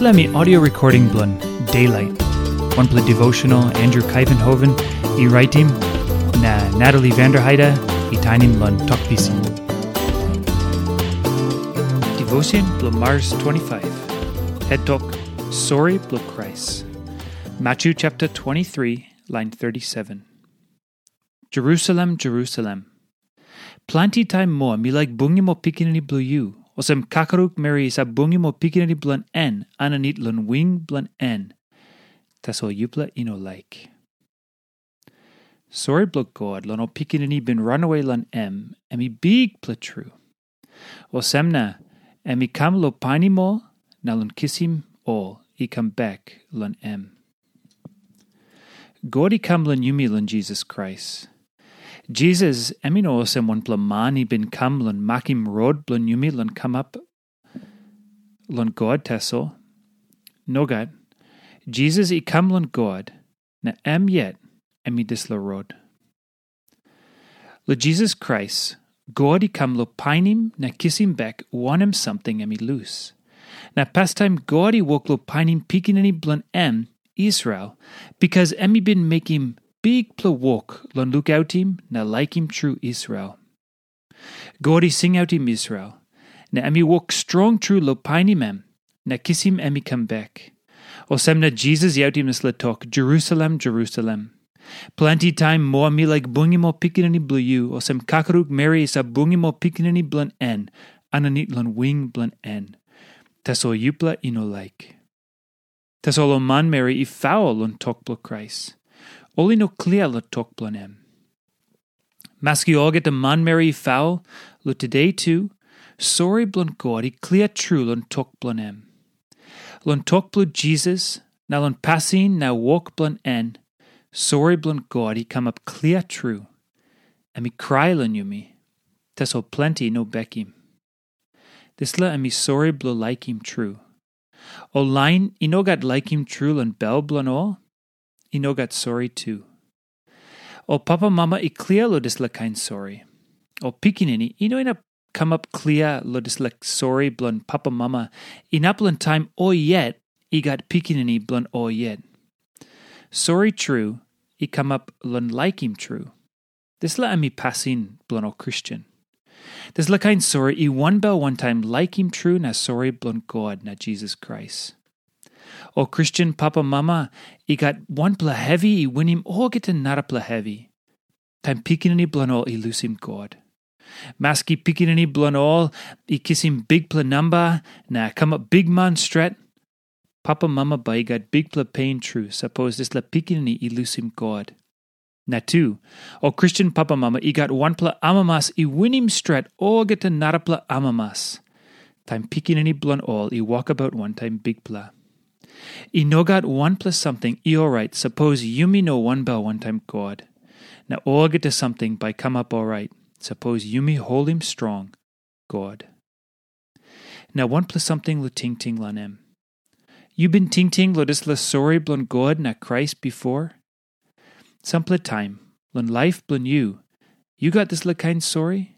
Me audio recording blun Daylight. One play devotional Andrew Kuyvenhoven, e writing na Natalie Vanderheide, e tinin blun talkpisin. Devotion blun Mars 25. Head talk Sorry blun Christ. Matthew chapter 23, line 37. Jerusalem, Jerusalem. Plenty time more mi like bungi mo pikinini blue you. Osem kakaruk meri sa bungi mo pikinini blunt en, ananit lun wing blunt en. Taso o yupla ino like. Sorry blok god lon o pikinini bin runaway lun em, emi big pla true. O semna, emi kam lo pani mo, na lun kissim all, i come back lun em. God i kam lun yumi lun Jesus Christ. Jesus emino osem one plamani bin kam lun makim rod blun yumi lun come up lun God teso. Nogat. Jesus i kam lun God. Na em yet emi dis la rod. Lo Jesus Christ, God i kam lo painim na kissim back wanem something emi loose. Na pastime God i wok lo painim pikinini blun em Israel, because emi bin make him big pla walk lon look out him na like him true Israel. Out him Israel. Na emi walk strong true lo piney mem. Na kiss him emi come back. O sem na Jesus him la talk Jerusalem, Jerusalem. Plenty time more me like bungi mo pikinani blue you, o sem kakaruk Mary mo pikinani blunt en, ananit lon wing blunt en. Taso yupla ino like. Taso lo man Mary i foul lon talk blo Christ. Oli no clear lo tok blonem. Maski orget the man mary foul, lo today too, sorry blon God, clear true lon tok blonem. Lon tok blo Jesus, na lon passin, na walk blon en, sorry blon God, he come up clear true. Me cry lon you me, tes o plenty no beckim. This la and me sorry blo like him true. O line, ino got like him true lon bell blon all, ino got sorry too. O papa mama i clear lo dis la kain sorry. O pikinini, ino ina come up la sorry blon papa mama. Inaplan time o yet, i got pikinini blon o yet. Sorry true, i come up lon like him true. This la ami passin blon o Christian. This la kain sorry i one bell one time like him true na sorry blon God na Jesus Christ. O Christian papa mama, i got one pla heavy, i win him all get another pla heavy. Time pikinini blanol i lose him God. Maski pikinini blanol, i kiss him big pla number, na come up big man stret. Papa mama by got big pla pain true, suppose this la pikinini i lose him God. Na two, o Christian papa mama, i got one pla amamas, i win him stret, all get another pla amamas. Time pikinini blan all, i walk about one time big pla. I no got one plus something, i alright. Suppose you me know one bell one time God. Now all get to something by come up alright. Suppose you me hold him strong, God. Now one plus something lo ting ting lanem. You been ting ting lo dis la sorry blon God na Christ before? Some time, lon life blon you. You got this la kind sorry?